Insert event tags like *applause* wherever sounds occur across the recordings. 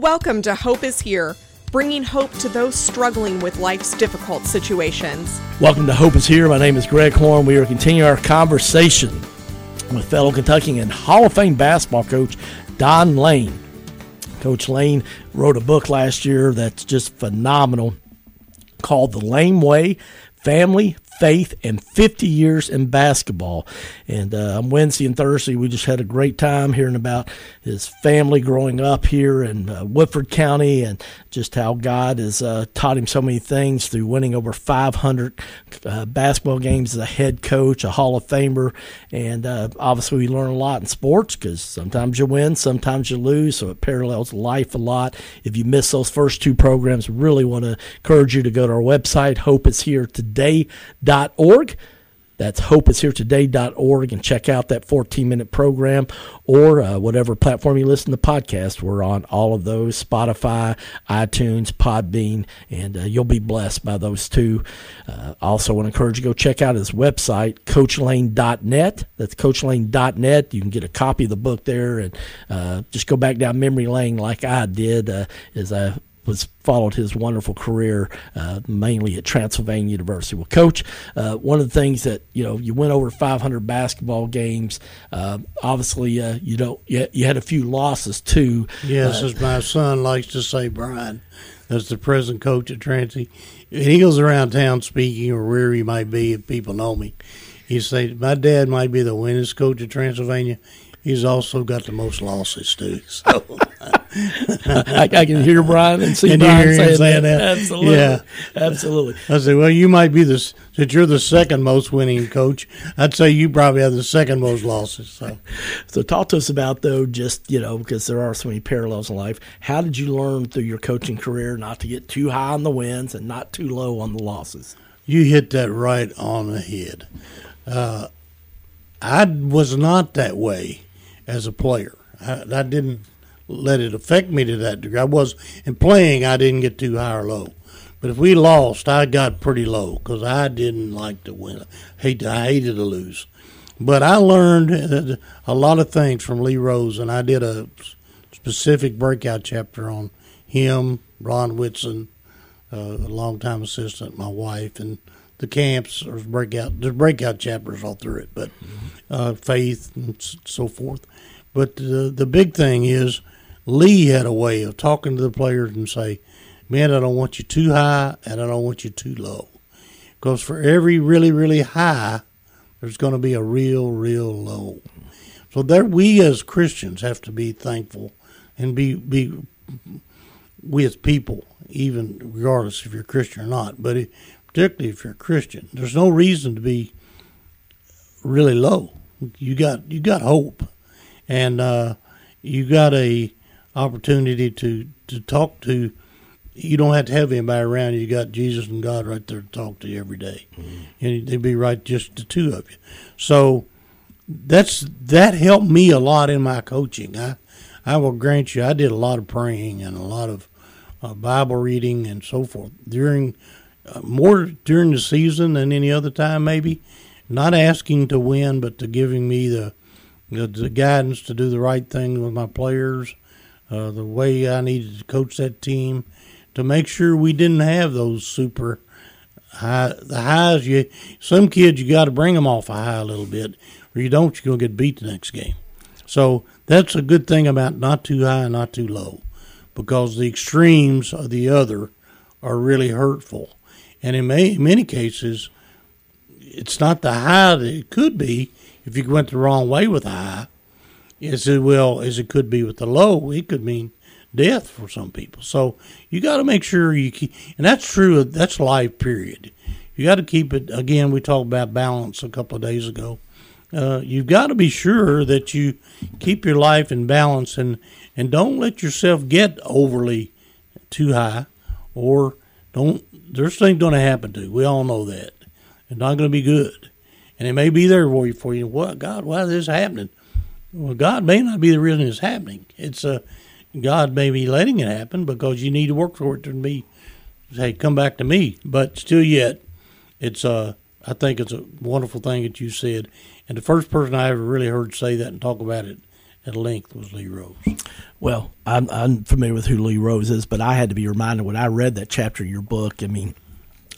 Welcome to Hope is Here, bringing hope to those struggling with life's difficult situations. Welcome to Hope is Here. My name is Greg Horn. We are continuing our conversation with fellow Kentuckian and Hall of Fame basketball coach Don Lane. Coach Lane wrote a book last year that's just phenomenal called The Lane Way Family, faith and 50 years in basketball. And uh, on Wednesday and Thursday, we just had a great time hearing about his family growing up here in uh, Woodford County and just how God has uh, taught him so many things through winning over 500 uh, basketball games as a head coach, a Hall of Famer. And uh, obviously, we learn a lot in sports because sometimes you win, sometimes you lose. So it parallels life a lot. If you miss those first two programs, really want to encourage you to go to our website, hopeisheretoday.org. That's hopeisheretoday.org and check out that 14 minute program or uh, whatever platform you listen to podcasts. We're on all of those Spotify, iTunes, Podbean, and uh, you'll be blessed by those two. Uh, also, want to encourage you to go check out his website, coachlane.net. That's coachlane.net. You can get a copy of the book there and uh, just go back down memory lane like I did uh, as I was followed his wonderful career uh, mainly at Transylvania University. Well, Coach, uh, one of the things that you know you went over 500 basketball games. Uh, obviously, uh, you know you, you, had a few losses too. Yes, Uh, as my son likes to say, Brian, as the present coach at Transy, and he goes around town speaking or wherever he might be, if people know me, he say my dad might be the winningest coach at Transylvania. He's also got the most losses too. So. *laughs* *laughs* I, I, can hear Brian and see and Brian hear him saying, saying that. that. Absolutely, Yeah. absolutely. I say, well, you might be the since you're the second most winning coach. I'd say you probably have the second most losses. So, So talk to us about though, just you know, because there are so many parallels in life. How did you learn through your coaching career not to get too high on the wins and not too low on the losses? you hit that right on the head. Uh, I was not that way as a player. I, I didn't let it affect me to that degree. I was in playing. I didn't get too high or low. But if we lost, I got pretty low because I didn't like to win. Hate I hated to lose. But I learned uh, a lot of things from Lee Rose, and I did a specific breakout chapter on him, Ron Whitson, uh, a longtime assistant, my wife, and the camps. There's breakout. There's breakout chapters all through it, but uh, faith and so forth. But the the big thing is Lee had a way of talking to the players and say, "Man, I don't want you too high, and I don't want you too low, because for every really really high, there's going to be a real real low." So there, we as Christians have to be thankful and be be with people, even regardless if you're Christian or not. But it, particularly if you're a Christian, there's no reason to be really low. You got you got hope, and uh, you got a opportunity to to talk to. You don't have to have anybody around you. You got Jesus and God right there to talk to you every day. and they'd be right just the two of you. So that's that helped me a lot in my coaching. I I will grant you, I did a lot of praying and a lot of uh, Bible reading and so forth during uh, more during the season than any other time, maybe. Not asking to win, but to giving me the the, the guidance to do the right thing with my players, uh, the way I needed to coach that team, to make sure we didn't have those super high the highs. You some kids you got to bring them off a high a little bit, or you don't, you're gonna get beat the next game. So that's a good thing about not too high and not too low, because the extremes of the other are really hurtful, and in, may, many cases, it's not the high that it could be if you went the wrong way with the high, as it will as it could be with the low. It could mean death for some people. So you got to make sure you keep, and that's true. That's life. Period. You got to keep it. Again, we talked about balance a couple of days ago. Uh, you've got to be sure that you keep your life in balance and and don't let yourself get overly too high or don't. There's things going to happen to. you. We all know that. It's not going to be good, and it may be there for you. For you, what God? Why is this happening? Well, God may not be the reason it's happening. It's uh, God may be letting it happen because you need to work for it to be. Say, come back to me. But still, yet, it's uh, I think it's a wonderful thing that you said, and the first person I ever really heard say that and talk about it at length was Lee Rose. Well, I'm, I'm familiar with who Lee Rose is, but I had to be reminded when I read that chapter in your book. I mean,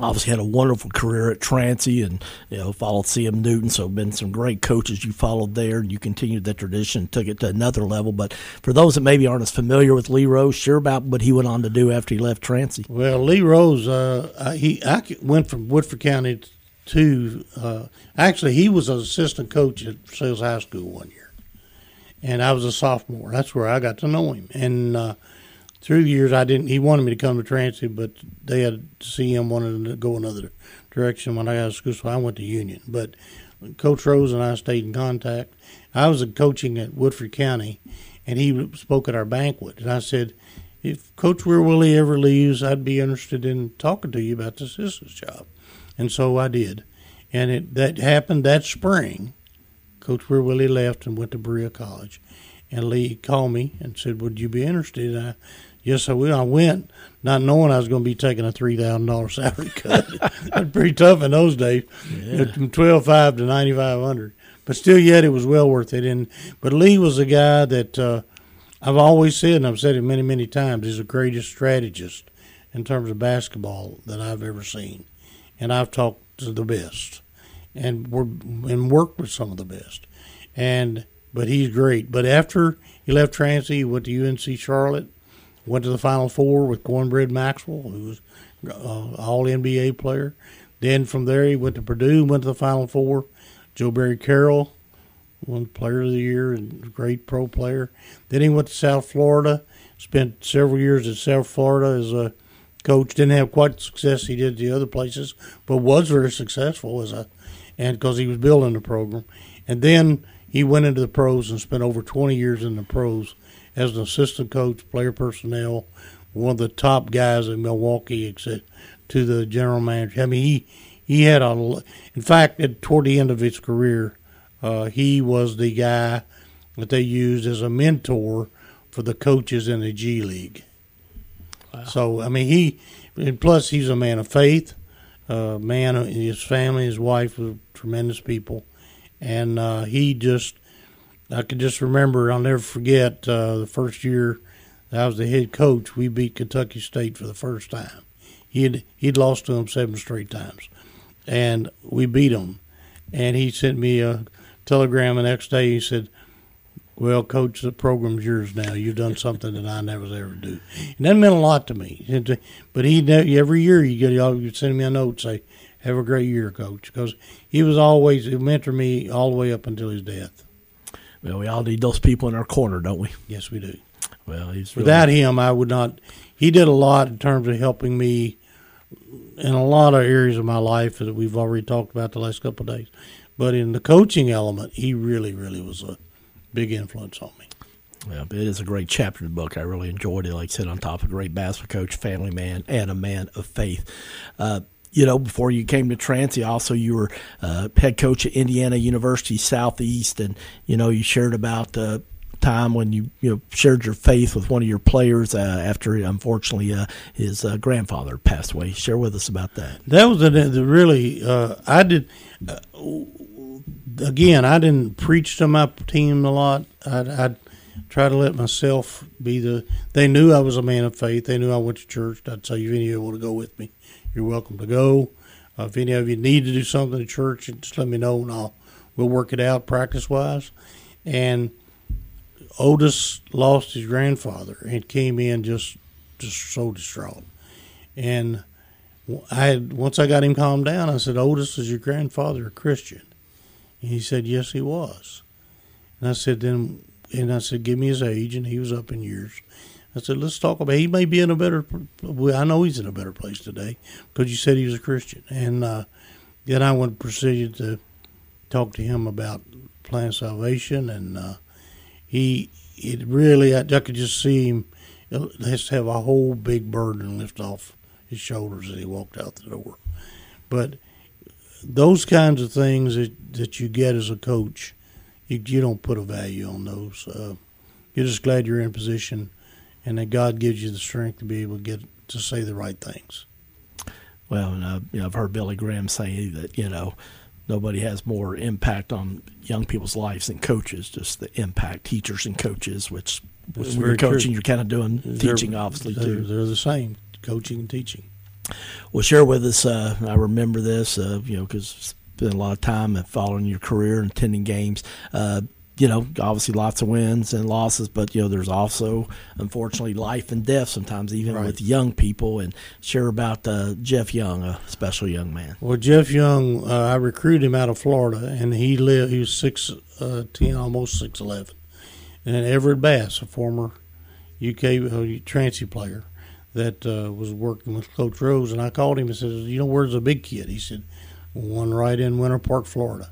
obviously had a wonderful career at Transy and you know followed C.M. Newton, so been some great coaches you followed there, and you continued that tradition, took it to another level. But for those that maybe aren't as familiar with Lee Rose, sure about what he went on to do after he left Transy. Well, Lee Rose, uh, he I went from Woodford County to uh, actually he was an assistant coach at Sales High School one year, and I was a sophomore. That's where I got to know him, and uh, through the years, I didn't. He wanted me to come to Transy, but they had to see him wanted to go another direction when I got to school, so I went to Union. But Coach Rose and I stayed in contact. I was coaching at Woodford County, and he spoke at our banquet, and I said, "If Coach Wierwille ever leaves, I'd be interested in talking to you about the assistant's job." And so I did, and it that happened that spring. Coach Wierwille left and went to Berea College, and Lee called me and said, "Would you be interested?" And I Yes, I will. I went not knowing I was going to be taking a three thousand dollars *laughs* salary cut. That's pretty tough in those days, yeah. from twelve five to ninety five hundred. But still, yet it was well worth it. And but Lee was a guy that uh, I've always said, and I've said it many many times, he's the greatest strategist in terms of basketball that I've ever seen. And I've talked to the best, and we're and worked with some of the best. And but he's great. But after he left Transy, he went to UNC Charlotte Went to the Final Four with Cornbread Maxwell, who was uh, All NBA player. Then from there he went to Purdue, went to the Final Four. Joe Barry Carroll, one Player of the Year and great pro player. Then he went to South Florida. Spent several years at South Florida as a coach. Didn't have quite the success he did at the other places, but was very successful as a and because he was building the program. And then he went into the pros and spent over 20 years in the pros as an assistant coach, player personnel, one of the top guys in Milwaukee, except to the general manager. I mean, he he had a. In fact, at, toward the end of his career, uh, he was the guy that they used as a mentor for the coaches in the G League. Wow. So I mean, he and plus he's a man of faith. Uh, man, his family, his wife were tremendous people, and uh, he just I can just remember, I'll never forget uh, the first year I was the head coach. We beat Kentucky State for the first time. He'd he'd lost to them seven straight times, and we beat them. And he sent me a telegram the next day. He said, "Well, coach, the program's yours now. You've done something that I never ever do." And that meant a lot to me. But he every year you get y'all send me a note say, "Have a great year, coach," because he was always he mentored me all the way up until his death. Well, we all need those people in our corner, don't we? Yes, we do. Well, he's really without him, I would not. He did a lot in terms of helping me in a lot of areas of my life that we've already talked about the last couple of days. But in the coaching element, he really, really was a big influence on me. Yeah, it is a great chapter in the book. I really enjoyed it. Like I said, on top of a great basketball coach, family man, and a man of faith. Uh, you know, before you came to Transy, also you were uh, head coach at Indiana University Southeast, and you know you shared about the time when you you know shared your faith with one of your players uh, after unfortunately uh, his uh, grandfather passed away. Share with us about that. That was the really uh, I did. Again, I didn't preach to my team a lot. I'd, I'd try to let myself be the. They knew I was a man of faith. They knew I went to church. I'd say, "You any of you want to go with me?" you're welcome to go. Uh, if any of you need to do something at church, just let me know and I'll we'll work it out practice wise. And Otis lost his grandfather and came in just just so distraught. And I had, once I got him calmed down, I said, "Otis, is your grandfather a Christian?" And he said, "Yes, he was." And I said, "Then," and I said, "Give me his age," and he was up in years. I said, let's talk about. He may be in a better. I know he's in a better place today because you said he was a Christian, and uh, then I went proceeded to talk to him about plan salvation, and uh, he it really I, I could just see him. Let's have a whole big burden lift off his shoulders as he walked out the door. But those kinds of things that, that you get as a coach, you, you don't put a value on those. Uh, you're just glad you're in position and that God gives you the strength to be able to get to say the right things. Well, and, uh, you know, I've heard Billy Graham say that you know nobody has more impact on young people's lives than coaches. Just the impact, teachers and coaches, which That's when you're very true. coaching, you're kind of doing They're- teaching, obviously they're, too. They're the same, coaching and teaching. Well, share with us. Uh, I remember this, uh, you know, because spent a lot of time following your career and attending games. Uh, you know, obviously lots of wins and losses, but you know, there's also unfortunately life and death sometimes, even Right. with young people. And share about uh, Jeff Young, a special young man. Well, Jeff Young, uh, I recruited him out of Florida, and he lived. He was six uh, ten, almost six eleven. And Everett Bass, a former UK uh, Transy player, that uh, was working with Coach Rose, and I called him and said, "You know, where's the big kid?" He said, "One right in Winter Park, Florida.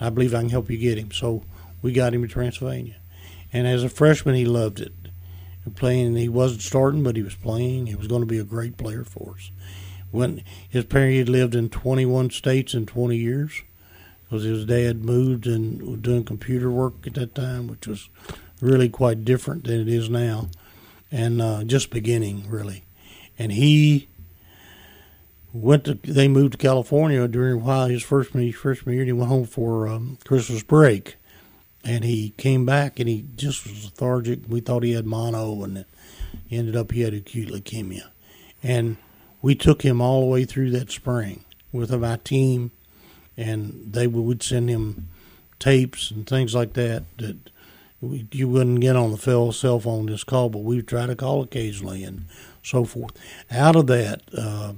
I believe I can help you get him." So we got him to Transylvania, and as a freshman, he loved it. Playing, he wasn't starting, but he was playing. He was going to be a great player for us when his parents had lived in 21 states in 20 years because his dad moved and was doing computer work at that time, which was really quite different than it is now, and uh, just beginning really. And he went to they moved to California during while his freshman freshman year. And he went home for um, Christmas break, and he came back and he just was lethargic. We thought he had mono, and he ended up he had acute leukemia, and we took him all the way through that spring with my team, and they would send him tapes and things like that that we, you wouldn't get on the cell phone this call, but we try to call occasionally and so forth. Out of that, uh,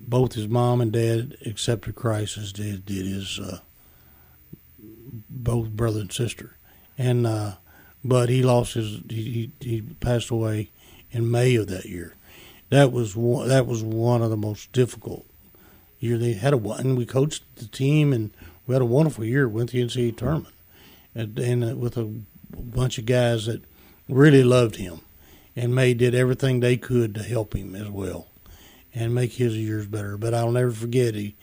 both his mom and dad accepted Christ as did, did his uh, both brother and sister, and uh, but he lost his he, he passed away in May of that year. That was one, that was one of the most difficult year they had a one. We coached the team, and we had a wonderful year. Went the NCAA tournament, and, and uh, with a bunch of guys that really loved him, and May did everything they could to help him as well, and make his years better. But I'll never forget he.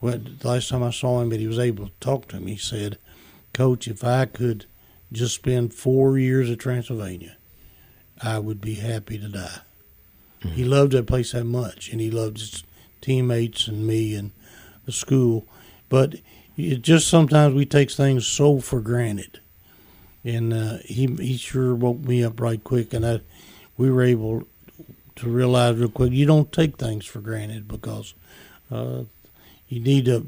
When, the last time I saw him, but he was able to talk to me. He said, "Coach, if I could just spend four years at Transylvania, I would be happy to die." He loved that place that much, and he loved his teammates and me and the school. But it just sometimes we take things so for granted, and uh, he he sure woke me up right quick, and I we were able to realize real quick you don't take things for granted because uh, you need to.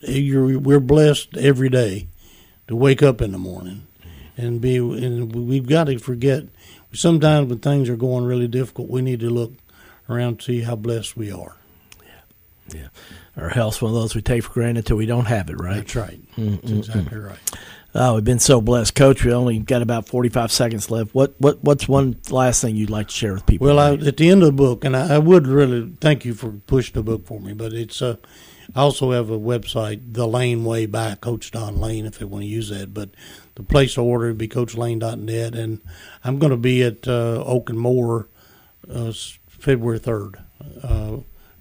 You're, we're blessed every day to wake up in the morning and be, and we've got to forget. Sometimes when things are going really difficult, we need to look around to see how blessed we are. Yeah, our health's one of those we take for granted until we don't have it. Right. That's right. That's exactly right. Oh, we've been so blessed, Coach. We only got about forty-five seconds left. What what what's one last thing you'd like to share with people? Well, I, at the end of the book, and I, I would really thank you for pushing the book for me, but it's uh, I also have a website, The Lane Way by Coach Don Lane, if they want to use that. But the place to order would be coachlane.net, and I'm going to be at uh, Oak and Moore uh, February 3rd uh,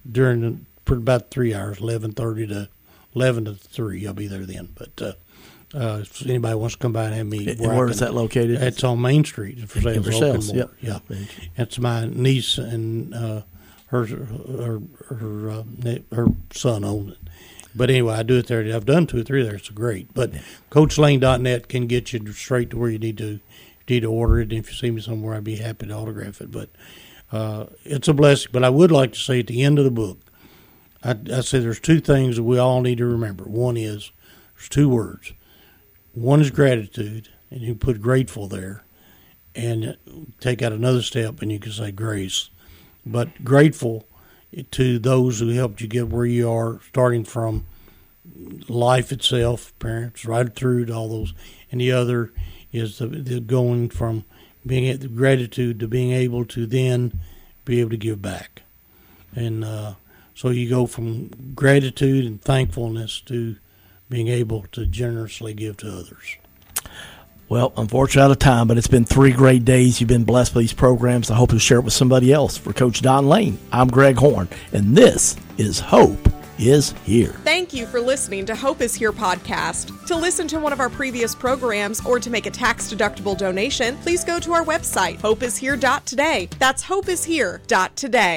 during the, for about three hours, 11.30 to 11 to 3. I'll be there then. But uh, uh, if anybody wants to come by and have me, And where where is that located? It's on Main Street Versailles. In Oak and Versailles, Moore. yep. Yeah. It's my niece and uh, her her her, uh, her son owns it. But anyway, I do it there. I've done two or three there. It's great. But CoachLane.net can get you straight to where you need to you need to order it. And if you see me somewhere, I'd be happy to autograph it. But uh, it's a blessing. But I would like to say at the end of the book, I, I say there's two things that we all need to remember. One is there's two words. One is gratitude, and you put grateful there and take out another step and you can say grace. But grateful to those who helped you get where you are, starting from life itself, parents, right through to all those. And the other is the, the going from being at gratitude to being able to then be able to give back. And uh, so you go from gratitude and thankfulness to being able to generously give to others. Well, unfortunately, out of time, but it's been three great days. You've been blessed by these programs. I hope you'll share it with somebody else. For Coach Don Lane, I'm Greg Horn, and this is Hope is Here. Thank you for listening to Hope is Here podcast. To listen to one of our previous programs or to make a tax deductible donation, please go to our website, hopeishere.today. That's hopeishere.today.